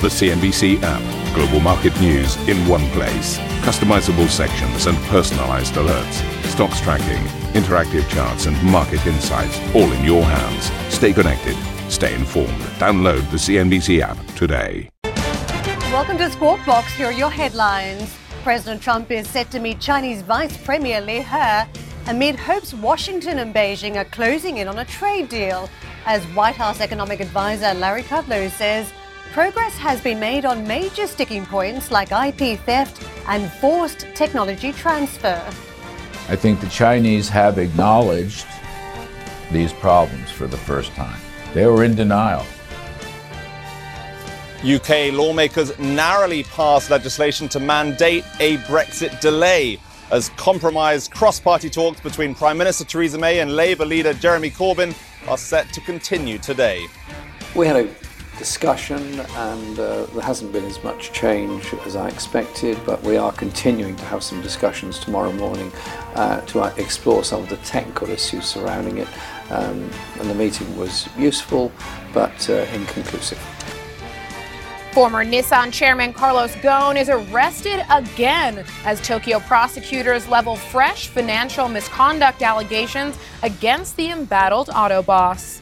The CNBC app. Global market news in one place. Customizable sections and personalized alerts. Stocks tracking, interactive charts, and market insights all in your hands. Stay connected. Stay informed. Download the CNBC app today. Welcome to Squawk Box. Here are your headlines. President Trump is set to meet Chinese Vice Premier Liu He amid hopes Washington and Beijing are closing in on a trade deal. As White House economic advisor Larry Kudlow says, progress has been made on major sticking points like IP theft and forced technology transfer. I think the Chinese have acknowledged these problems for the first time. They were in denial. UK lawmakers narrowly passed legislation to mandate a Brexit delay as compromised cross party talks between Prime Minister Theresa May and Labour leader Jeremy Corbyn are set to continue today. We had a discussion, and uh, there hasn't been as much change as I expected, but we are continuing to have some discussions tomorrow morning uh, to uh, explore some of the technical issues surrounding it. Um, and the meeting was useful but uh, inconclusive. Former Nissan chairman Carlos Ghosn is arrested again as Tokyo prosecutors level fresh financial misconduct allegations against the embattled auto boss.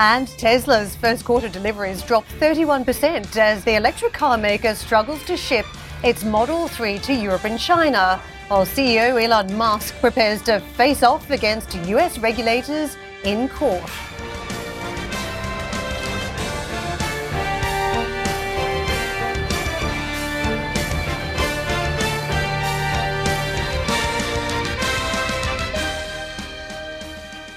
And Tesla's first quarter deliveries dropped 31% as the electric car maker struggles to ship its Model 3 to Europe and China, while CEO Elon Musk prepares to face off against US regulators in court.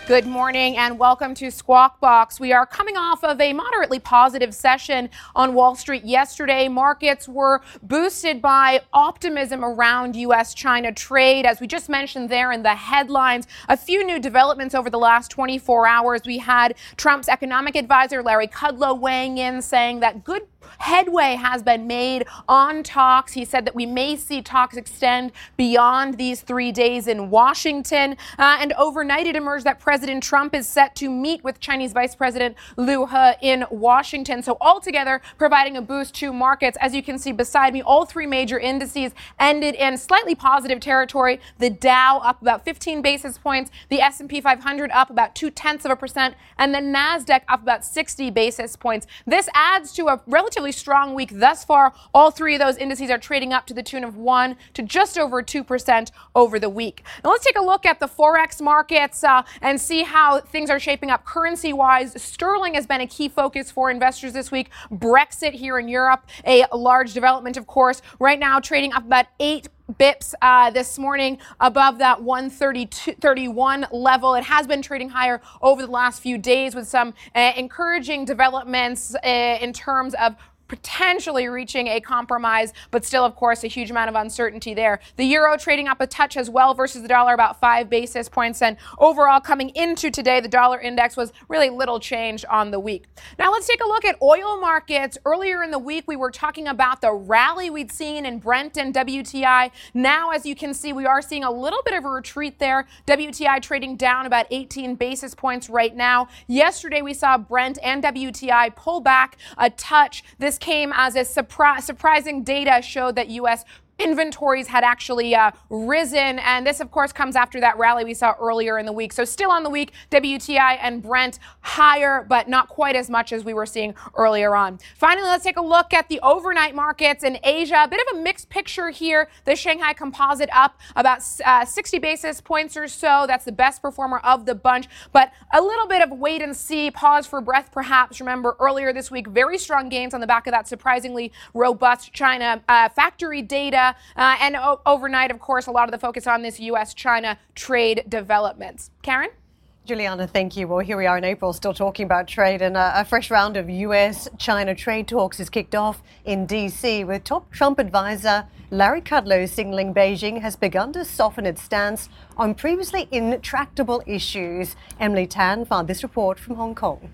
Good morning and welcome to Squawk Box. We are coming off of a moderately positive session on Wall Street yesterday. Markets were boosted by optimism around U.S. China trade. As we just mentioned there in the headlines, a few new developments over the last 24 hours. We had Trump's economic advisor, Larry Kudlow, weighing in saying that good headway has been made on talks. He said that we may see talks extend beyond these three days in Washington. Uh, and overnight, it emerged that President Trump is set to meet with Chinese Vice President Liu He in Washington. So, altogether, providing a boost to markets. As you can see beside me, all three major indices ended in slightly positive territory. The Dow up about 15 basis points, the S&P 500 up about two tenths of a percent, and the Nasdaq up about 60 basis points. This adds to a relatively relatively strong week thus far. All three of those indices are trading up to the tune of 1 to just over 2% over the week. Now let's take a look at the Forex markets uh, and see how things are shaping up currency wise. Sterling has been a key focus for investors this week. Brexit here in Europe, a large development, of course. Right now, trading up about 8 bips uh, this morning above that 131 level. It has been trading higher over the last few days with some uh, encouraging developments uh, in terms of potentially reaching a compromise, but still, of course, a huge amount of uncertainty there. The euro trading up a touch as well versus the dollar, about five basis points. And overall, coming into today, the dollar index was really little change on the week. Now, let's take a look at oil markets. Earlier in the week, we were talking about the rally we'd seen in Brent and WTI. Now, as you can see, we are seeing a little bit of a retreat there. WTI trading down about 18 basis points right now. Yesterday, we saw Brent and WTI pull back a touch. This came as a surpri- surprising data showed that U.S inventories had actually uh, risen. And this, of course, comes after that rally we saw earlier in the week. So, still on the week, WTI and Brent higher, but not quite as much as we were seeing earlier on. Finally, let's take a look at the overnight markets in Asia. A bit of a mixed picture here. The Shanghai Composite up about uh, 60 basis points or so. That's the best performer of the bunch, but a little bit of wait and see, pause for breath perhaps. Remember, earlier this week, very strong gains on the back of that surprisingly robust China uh, factory data. Uh, and o- overnight, of course, a lot of the focus on this U.S. China trade developments. Karen? Juliana, thank you. Well, here we are in April, still talking about trade, and a, a fresh round of US China trade talks is kicked off in DC with top Trump advisor Larry Kudlow signaling Beijing has begun to soften its stance on previously intractable issues. Emily Tan found this report from Hong Kong.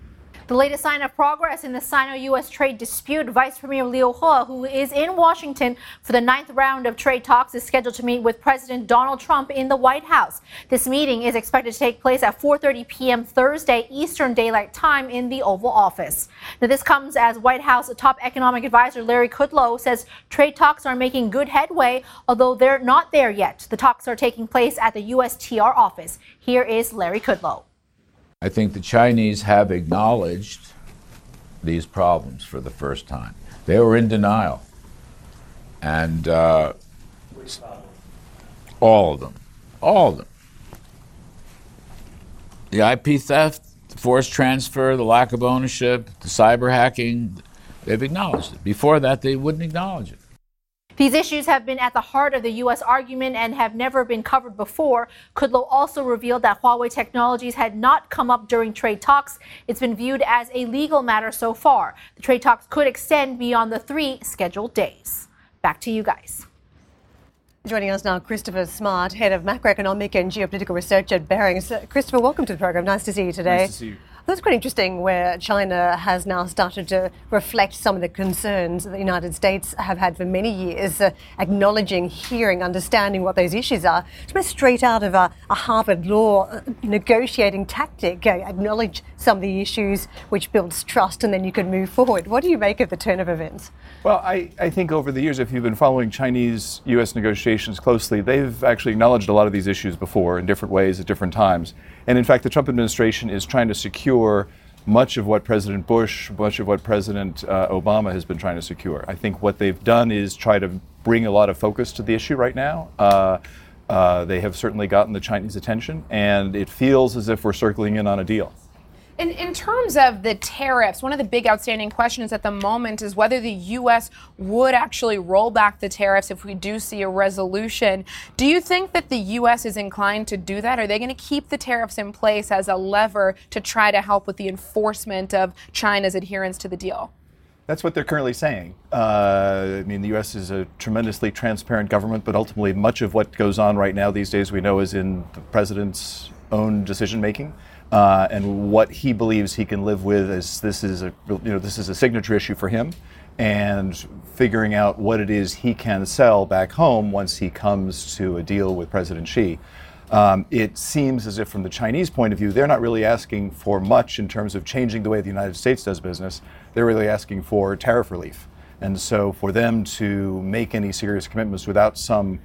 The latest sign of progress in the Sino-U.S. trade dispute, Vice Premier Liu He, who is in Washington for the ninth round of trade talks, is scheduled to meet with President Donald Trump in the White House. This meeting is expected to take place at 4:30 p.m. Thursday Eastern Daylight Time in the Oval Office. Now, this comes as White House top economic advisor Larry Kudlow says trade talks are making good headway, although they're not there yet. The talks are taking place at the USTR office. Here is Larry Kudlow. I think the Chinese have acknowledged these problems for the first time. They were in denial. And uh, all of them, all of them. The IP theft, the forced transfer, the lack of ownership, the cyber hacking, they've acknowledged it. Before that, they wouldn't acknowledge it. These issues have been at the heart of the U.S. argument and have never been covered before. Kudlow also revealed that Huawei technologies had not come up during trade talks. It's been viewed as a legal matter so far. The trade talks could extend beyond the three scheduled days. Back to you guys. Joining us now, Christopher Smart, head of macroeconomic and geopolitical research at Barings. Christopher, welcome to the program. Nice to see you today. Nice to see you. That's quite interesting where China has now started to reflect some of the concerns that the United States have had for many years, uh, acknowledging, hearing, understanding what those issues are. It's straight out of a, a Harvard Law uh, negotiating tactic. Uh, acknowledge some of the issues, which builds trust, and then you can move forward. What do you make of the turn of events? Well, I, I think over the years, if you've been following Chinese U.S. negotiations closely, they've actually acknowledged a lot of these issues before in different ways at different times. And in fact, the Trump administration is trying to secure much of what President Bush, much of what President uh, Obama has been trying to secure. I think what they've done is try to bring a lot of focus to the issue right now. Uh, uh, they have certainly gotten the Chinese attention, and it feels as if we're circling in on a deal. In, in terms of the tariffs, one of the big outstanding questions at the moment is whether the U.S. would actually roll back the tariffs if we do see a resolution. Do you think that the U.S. is inclined to do that? Are they going to keep the tariffs in place as a lever to try to help with the enforcement of China's adherence to the deal? That's what they're currently saying. Uh, I mean, the U.S. is a tremendously transparent government, but ultimately, much of what goes on right now these days we know is in the president's own decision making uh, and what he believes he can live with as this is a you know this is a signature issue for him, and figuring out what it is he can sell back home once he comes to a deal with President Xi. Um, it seems as if, from the Chinese point of view, they're not really asking for much in terms of changing the way the United States does business. They're really asking for tariff relief. And so, for them to make any serious commitments without something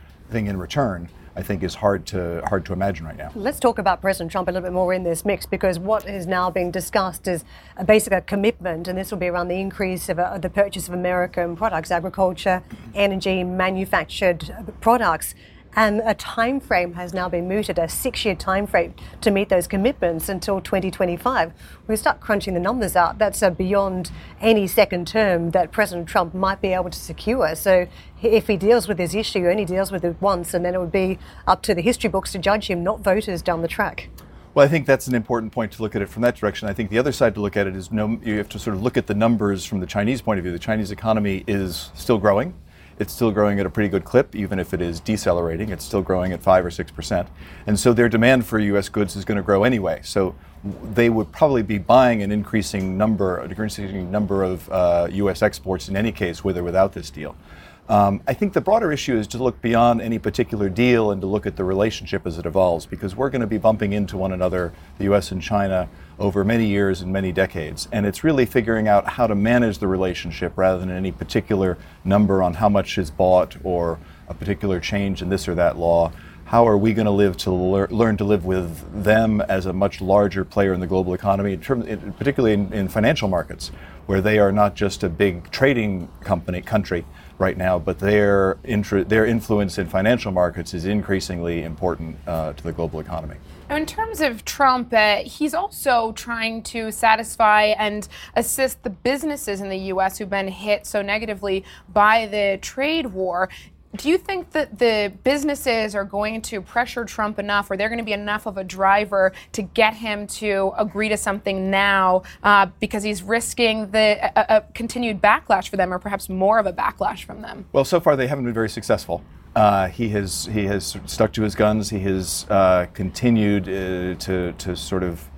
in return, I think is hard to hard to imagine right now. Let's talk about President Trump a little bit more in this mix because what is now being discussed is a basic a commitment, and this will be around the increase of uh, the purchase of American products, agriculture, energy, manufactured products and a time frame has now been mooted, a six-year time frame to meet those commitments until 2025. We start crunching the numbers out. That's uh, beyond any second term that President Trump might be able to secure. So if he deals with this issue, only deals with it once, and then it would be up to the history books to judge him, not voters down the track. Well, I think that's an important point to look at it from that direction. I think the other side to look at it is no, you have to sort of look at the numbers from the Chinese point of view. The Chinese economy is still growing it's still growing at a pretty good clip, even if it is decelerating. It's still growing at 5 or 6%. And so their demand for U.S. goods is going to grow anyway. So they would probably be buying an increasing number, an increasing number of uh, U.S. exports in any case, with or without this deal. Um, I think the broader issue is to look beyond any particular deal and to look at the relationship as it evolves, because we're going to be bumping into one another, the U.S. and China, over many years and many decades. And it's really figuring out how to manage the relationship rather than any particular number on how much is bought or a particular change in this or that law. How are we going to live to lear- learn to live with them as a much larger player in the global economy, in terms, particularly in, in financial markets, where they are not just a big trading company country right now, but their their influence in financial markets is increasingly important uh, to the global economy. In terms of Trump, uh, he's also trying to satisfy and assist the businesses in the U.S. who've been hit so negatively by the trade war. Do you think that the businesses are going to pressure Trump enough, or they're going to be enough of a driver to get him to agree to something now uh, because he's risking the a, a continued backlash for them, or perhaps more of a backlash from them? Well, so far they haven't been very successful. Uh, he has he has stuck to his guns. He has uh, continued uh, to to sort of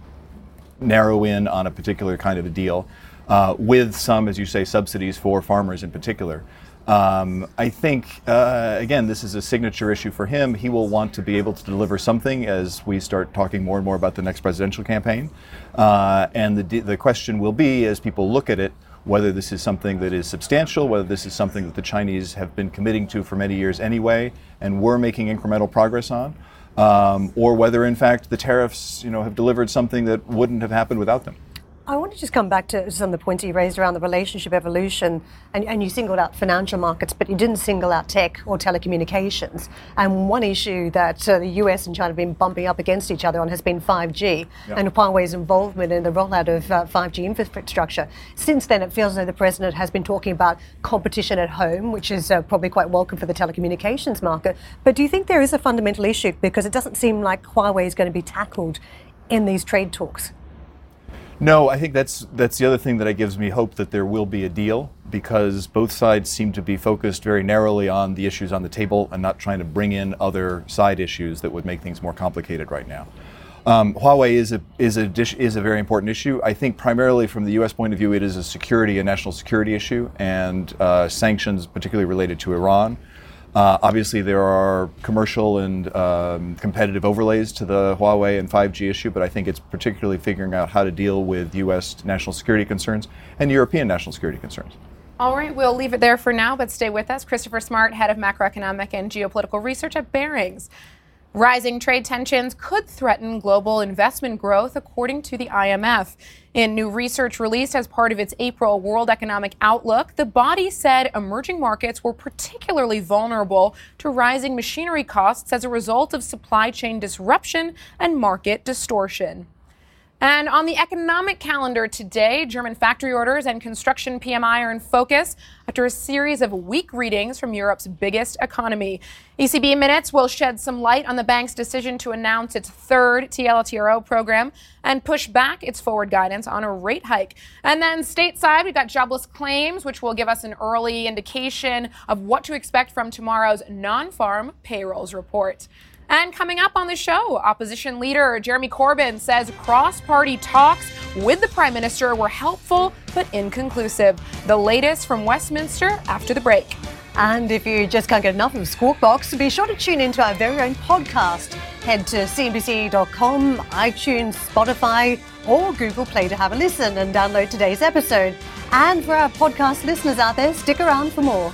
narrow in on a particular kind of a deal, uh, with some, as you say, subsidies for farmers in particular. Um, I think, uh, again, this is a signature issue for him. He will want to be able to deliver something as we start talking more and more about the next presidential campaign. Uh, and the, the question will be, as people look at it, whether this is something that is substantial, whether this is something that the Chinese have been committing to for many years anyway, and we're making incremental progress on, um, or whether, in fact, the tariffs, you know, have delivered something that wouldn't have happened without them. I want to just come back to some of the points you raised around the relationship evolution, and, and, you singled out financial markets, but you didn't single out tech or telecommunications. And one issue that uh, the US and China have been bumping up against each other on has been 5G yep. and Huawei's involvement in the rollout of uh, 5G infrastructure. Since then, it feels as though the president has been talking about competition at home, which is uh, probably quite welcome for the telecommunications market. But do you think there is a fundamental issue because it doesn't seem like Huawei is going to be tackled in these trade talks? No, I think that's that's the other thing that gives me hope that there will be a deal because both sides seem to be focused very narrowly on the issues on the table and not trying to bring in other side issues that would make things more complicated right now. Um, Huawei is a is a dish, is a very important issue. I think primarily from the U.S. point of view, it is a security, a national security issue, and uh, sanctions, particularly related to Iran. Uh, obviously, there are commercial and um, competitive overlays to the Huawei and 5G issue, but I think it's particularly figuring out how to deal with U.S. national security concerns and European national security concerns. All right, we'll leave it there for now, but stay with us. Christopher Smart, head of macroeconomic and geopolitical research at Barings. Rising trade tensions could threaten global investment growth, according to the IMF. In new research released as part of its April World Economic Outlook, the body said emerging markets were particularly vulnerable to rising machinery costs as a result of supply chain disruption and market distortion. And on the economic calendar today, German factory orders and construction PMI are in focus after a series of weak readings from Europe's biggest economy. ECB Minutes will shed some light on the bank's decision to announce its third TLTRO program and push back its forward guidance on a rate hike. And then stateside, we've got jobless claims, which will give us an early indication of what to expect from tomorrow's non farm payrolls report. And coming up on the show, opposition leader Jeremy Corbyn says cross party talks with the Prime Minister were helpful but inconclusive. The latest from Westminster after the break. And if you just can't get enough of Squawk Box, be sure to tune into our very own podcast. Head to CNBC.com, iTunes, Spotify, or Google Play to have a listen and download today's episode. And for our podcast listeners out there, stick around for more.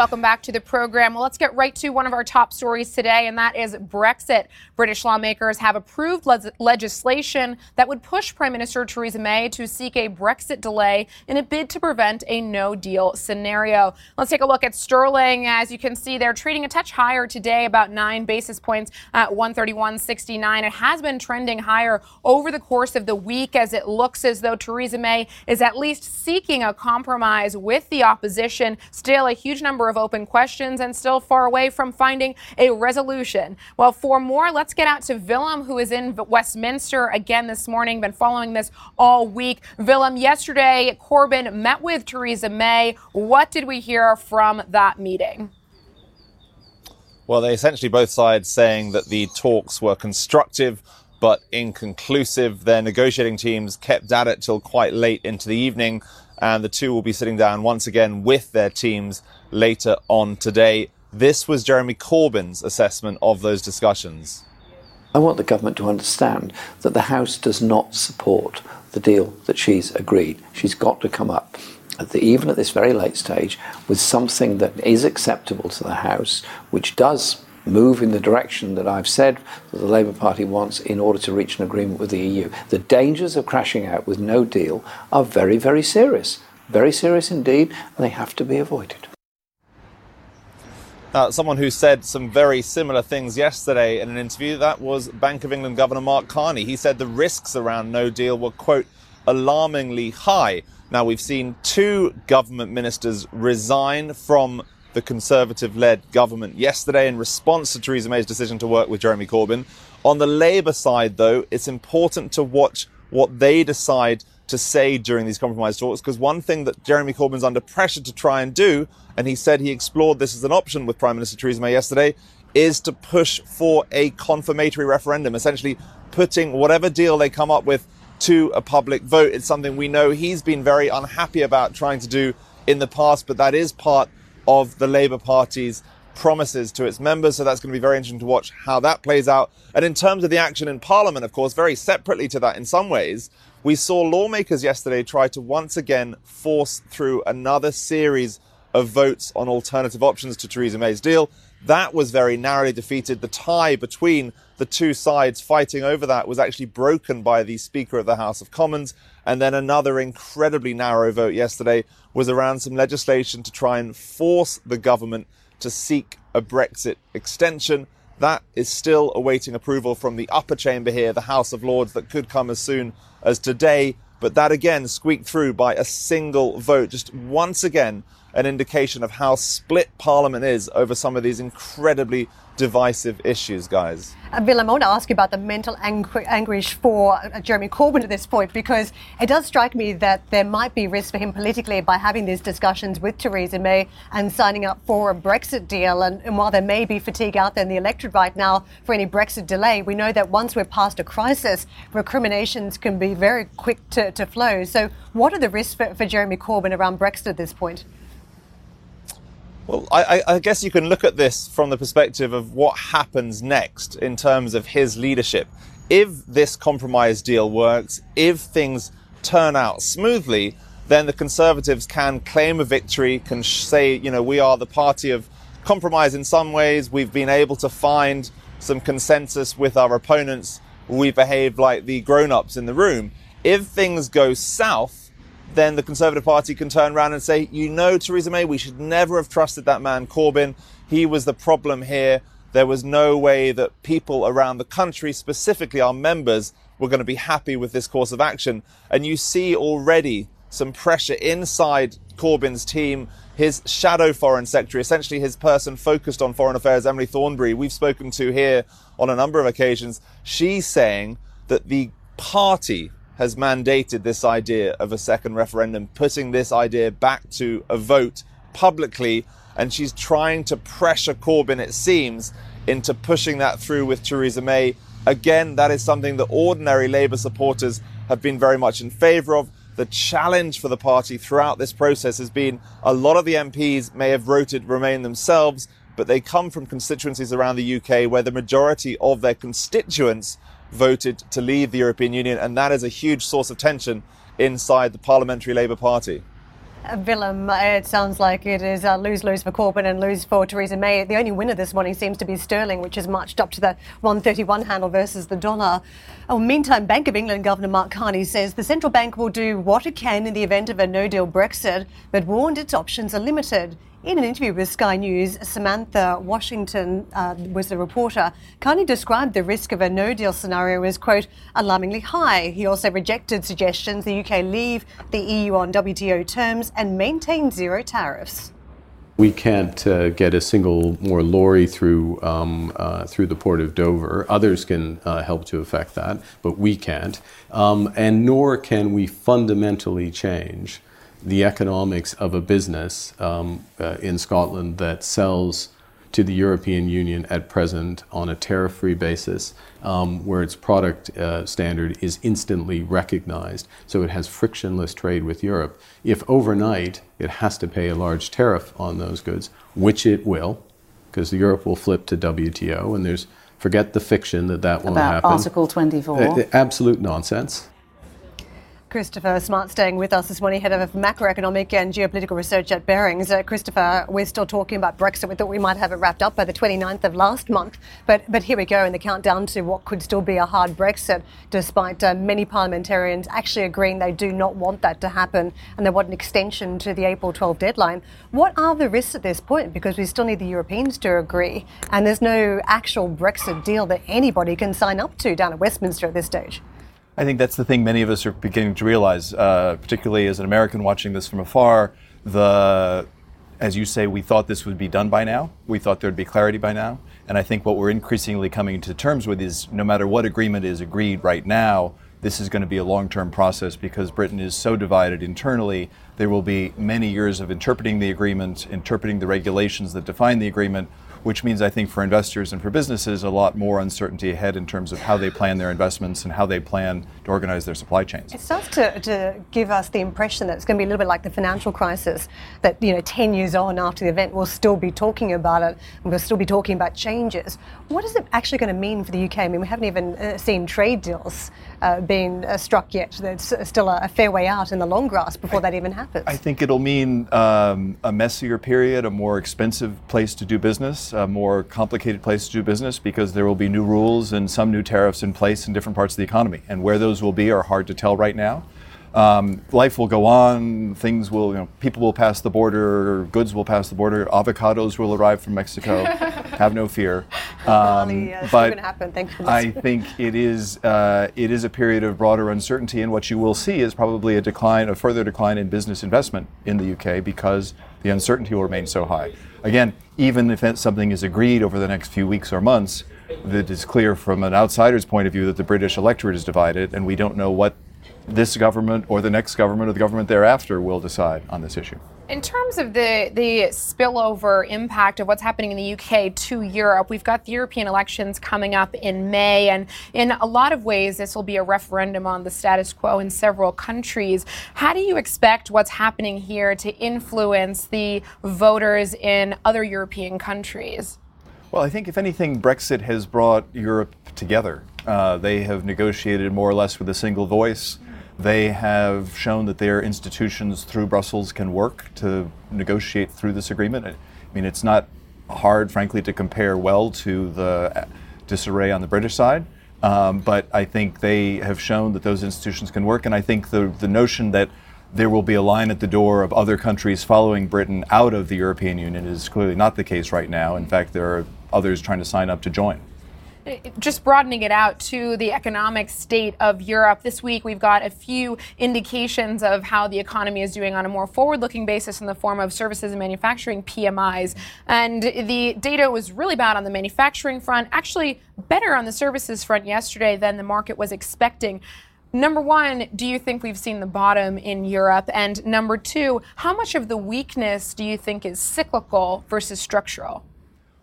Welcome back to the program. Well, let's get right to one of our top stories today, and that is Brexit. British lawmakers have approved le- legislation that would push Prime Minister Theresa May to seek a Brexit delay in a bid to prevent a no deal scenario. Let's take a look at sterling. As you can see, they're trading a touch higher today, about nine basis points at 131.69. It has been trending higher over the course of the week as it looks as though Theresa May is at least seeking a compromise with the opposition. Still, a huge number of open questions and still far away from finding a resolution. Well, for more, let's get out to Willem, who is in Westminster again this morning, been following this all week. Willem, yesterday, Corbyn met with Theresa May. What did we hear from that meeting? Well, they essentially both sides saying that the talks were constructive but inconclusive. Their negotiating teams kept at it till quite late into the evening, and the two will be sitting down once again with their teams later on today. This was Jeremy Corbyn's assessment of those discussions. I want the government to understand that the House does not support the deal that she's agreed. She's got to come up, at the, even at this very late stage, with something that is acceptable to the House, which does move in the direction that I've said that the Labour Party wants in order to reach an agreement with the EU. The dangers of crashing out with no deal are very, very serious. Very serious indeed, and they have to be avoided. Uh, someone who said some very similar things yesterday in an interview, that was Bank of England Governor Mark Carney. He said the risks around no deal were, quote, alarmingly high. Now, we've seen two government ministers resign from the Conservative led government yesterday in response to Theresa May's decision to work with Jeremy Corbyn. On the Labour side, though, it's important to watch what they decide to say during these compromise talks. Because one thing that Jeremy Corbyn's under pressure to try and do, and he said he explored this as an option with Prime Minister Theresa May yesterday, is to push for a confirmatory referendum, essentially putting whatever deal they come up with to a public vote. It's something we know he's been very unhappy about trying to do in the past, but that is part of the Labour Party's promises to its members. So that's going to be very interesting to watch how that plays out. And in terms of the action in Parliament, of course, very separately to that in some ways, we saw lawmakers yesterday try to once again force through another series of votes on alternative options to Theresa May's deal. That was very narrowly defeated. The tie between the two sides fighting over that was actually broken by the Speaker of the House of Commons. And then another incredibly narrow vote yesterday was around some legislation to try and force the government to seek a Brexit extension. That is still awaiting approval from the upper chamber here, the House of Lords, that could come as soon as today. But that again squeaked through by a single vote. Just once again, an indication of how split Parliament is over some of these incredibly divisive issues, guys. Uh, I want to ask you about the mental angu- anguish for uh, Jeremy Corbyn at this point, because it does strike me that there might be risk for him politically by having these discussions with Theresa May and signing up for a Brexit deal. And, and while there may be fatigue out there in the electorate right now for any Brexit delay, we know that once we're past a crisis, recriminations can be very quick to, to flow. So, what are the risks for, for Jeremy Corbyn around Brexit at this point? Well, I, I, guess you can look at this from the perspective of what happens next in terms of his leadership. If this compromise deal works, if things turn out smoothly, then the Conservatives can claim a victory, can say, you know, we are the party of compromise in some ways. We've been able to find some consensus with our opponents. We behave like the grown ups in the room. If things go south, then the Conservative Party can turn around and say, you know, Theresa May, we should never have trusted that man Corbyn. He was the problem here. There was no way that people around the country, specifically our members, were going to be happy with this course of action. And you see already some pressure inside Corbyn's team. His shadow foreign secretary, essentially his person focused on foreign affairs, Emily Thornberry, we've spoken to here on a number of occasions. She's saying that the party has mandated this idea of a second referendum, putting this idea back to a vote publicly. And she's trying to pressure Corbyn, it seems, into pushing that through with Theresa May. Again, that is something that ordinary Labour supporters have been very much in favour of. The challenge for the party throughout this process has been a lot of the MPs may have voted Remain themselves, but they come from constituencies around the UK where the majority of their constituents voted to leave the European Union, and that is a huge source of tension inside the Parliamentary Labour Party. Uh, Willem, it sounds like it is a lose lose for Corbyn and lose for Theresa May. The only winner this morning seems to be sterling, which has marched up to the 131 handle versus the dollar. Oh, meantime, Bank of England Governor Mark Carney says the central bank will do what it can in the event of a no deal Brexit, but warned its options are limited. In an interview with Sky News, Samantha Washington uh, was the reporter. Carney described the risk of a no deal scenario as, quote, alarmingly high. He also rejected suggestions the UK leave the EU on WTO terms and maintain zero tariffs. We can't uh, get a single more lorry through um, uh, through the port of Dover. Others can uh, help to affect that, but we can't. Um, and nor can we fundamentally change the economics of a business um, uh, in Scotland that sells to the European Union at present on a tariff free basis, um, where its product uh, standard is instantly recognized. So it has frictionless trade with Europe. If overnight it has to pay a large tariff on those goods, which it will, because Europe will flip to WTO, and there's forget the fiction that that won't About happen. Article 24. Uh, absolute nonsense. Christopher Smart staying with us this morning, head of macroeconomic and geopolitical research at Barings. Uh, Christopher, we're still talking about Brexit. We thought we might have it wrapped up by the 29th of last month, but but here we go in the countdown to what could still be a hard Brexit, despite uh, many parliamentarians actually agreeing they do not want that to happen and they want an extension to the April 12 deadline. What are the risks at this point? Because we still need the Europeans to agree, and there's no actual Brexit deal that anybody can sign up to down at Westminster at this stage. I think that's the thing many of us are beginning to realize, uh, particularly as an American watching this from afar. The, as you say, we thought this would be done by now. We thought there'd be clarity by now. And I think what we're increasingly coming to terms with is no matter what agreement is agreed right now, this is going to be a long term process because Britain is so divided internally. There will be many years of interpreting the agreement, interpreting the regulations that define the agreement, which means I think for investors and for businesses a lot more uncertainty ahead in terms of how they plan their investments and how they plan to organize their supply chains. It starts to, to give us the impression that it's going to be a little bit like the financial crisis, that you know, 10 years on after the event, we'll still be talking about it, and we'll still be talking about changes. What is it actually going to mean for the UK? I mean, we haven't even uh, seen trade deals uh, being uh, struck yet. There's still a, a, fair way out in the long grass before I, that even happens. I think it'll mean um, a messier period, a more expensive place to do business, a more complicated place to do business because there will be new rules and some new tariffs in place in different parts of the economy. And where those will be are hard to tell right now. Um, life will go on. Things will, you know, people will pass the border. Goods will pass the border. Avocados will arrive from Mexico. Have no fear. Um, but I think it is uh, it is a period of broader uncertainty, and what you will see is probably a decline, a further decline in business investment in the UK because the uncertainty will remain so high. Again, even if something is agreed over the next few weeks or months, it is clear from an outsider's point of view that the British electorate is divided, and we don't know what this government or the next government or the government thereafter will decide on this issue. In terms of the, the spillover impact of what's happening in the UK to Europe, we've got the European elections coming up in May, and in a lot of ways, this will be a referendum on the status quo in several countries. How do you expect what's happening here to influence the voters in other European countries? Well, I think if anything, Brexit has brought Europe together. Uh, they have negotiated more or less with a single voice. They have shown that their institutions through Brussels can work to negotiate through this agreement. I mean, it's not hard, frankly, to compare well to the disarray on the British side. Um, but I think they have shown that those institutions can work. And I think the, the notion that there will be a line at the door of other countries following Britain out of the European Union is clearly not the case right now. In fact, there are others trying to sign up to join just broadening it out to the economic state of Europe. This week, we've got a few indications of how the economy is doing on a more forward looking basis in the form of services and manufacturing PMIs. And the data was really bad on the manufacturing front, actually, better on the services front yesterday than the market was expecting. Number one, do you think we've seen the bottom in Europe? And number two, how much of the weakness do you think is cyclical versus structural?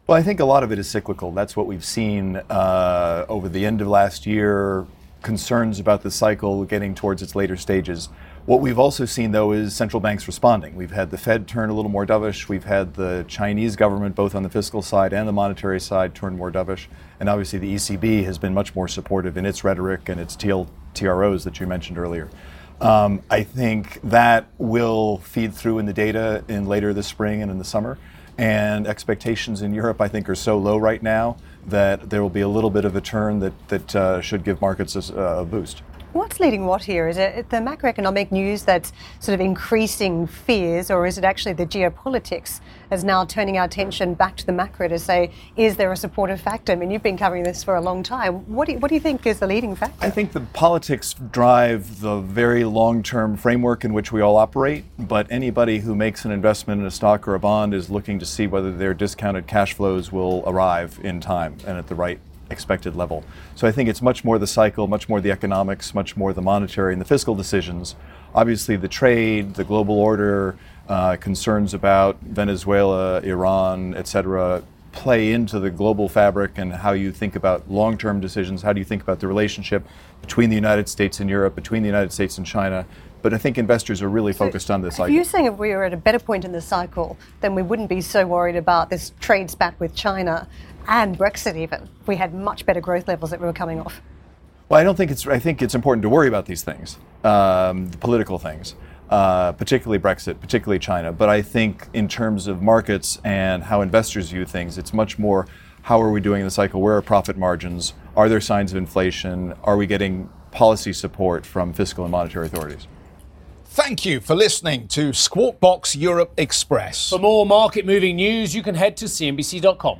Well, I think a lot of it is cyclical. That's what we've seen uh, over the end of last year, concerns about the cycle getting towards its later stages. What we've also seen, though, is central banks responding. We've had the Fed turn a little more dovish. We've had the Chinese government, both on the fiscal side and the monetary side, turn more dovish. And obviously, the ECB has been much more supportive in its rhetoric and its TL- TROs that you mentioned earlier. Um, I think that will feed through in the data in later this spring and in the summer. And expectations in Europe, I think, are so low right now that there will be a little bit of a turn that, that uh, should give markets a, a boost. What's leading what here? Is it the macroeconomic news that's sort of increasing fears, or is it actually the geopolitics that's now turning our attention back to the macro to say, is there a supportive factor? I mean, you've been covering this for a long time. What do you, what do you think is the leading factor? I think the politics drive the very long term framework in which we all operate, but anybody who makes an investment in a stock or a bond is looking to see whether their discounted cash flows will arrive in time and at the right expected level. So I think it's much more the cycle, much more the economics, much more the monetary and the fiscal decisions. Obviously, the trade, the global order, uh, concerns about Venezuela, Iran, et cetera, play into the global fabric and how you think about long term decisions. How do you think about the relationship between the United States and Europe, between the United States and China? But I think investors are really so focused on this cycle. You're saying if we were at a better point in the cycle, then we wouldn't be so worried about this trade spat with China and Brexit even, we had much better growth levels that we were coming off. Well, I don't think it's. I think it's important to worry about these things, um, the political things, uh, particularly Brexit, particularly China. But I think in terms of markets and how investors view things, it's much more how are we doing in the cycle? Where are profit margins? Are there signs of inflation? Are we getting policy support from fiscal and monetary authorities? Thank you for listening to Squawk Box Europe Express. For more market moving news, you can head to CNBC.com.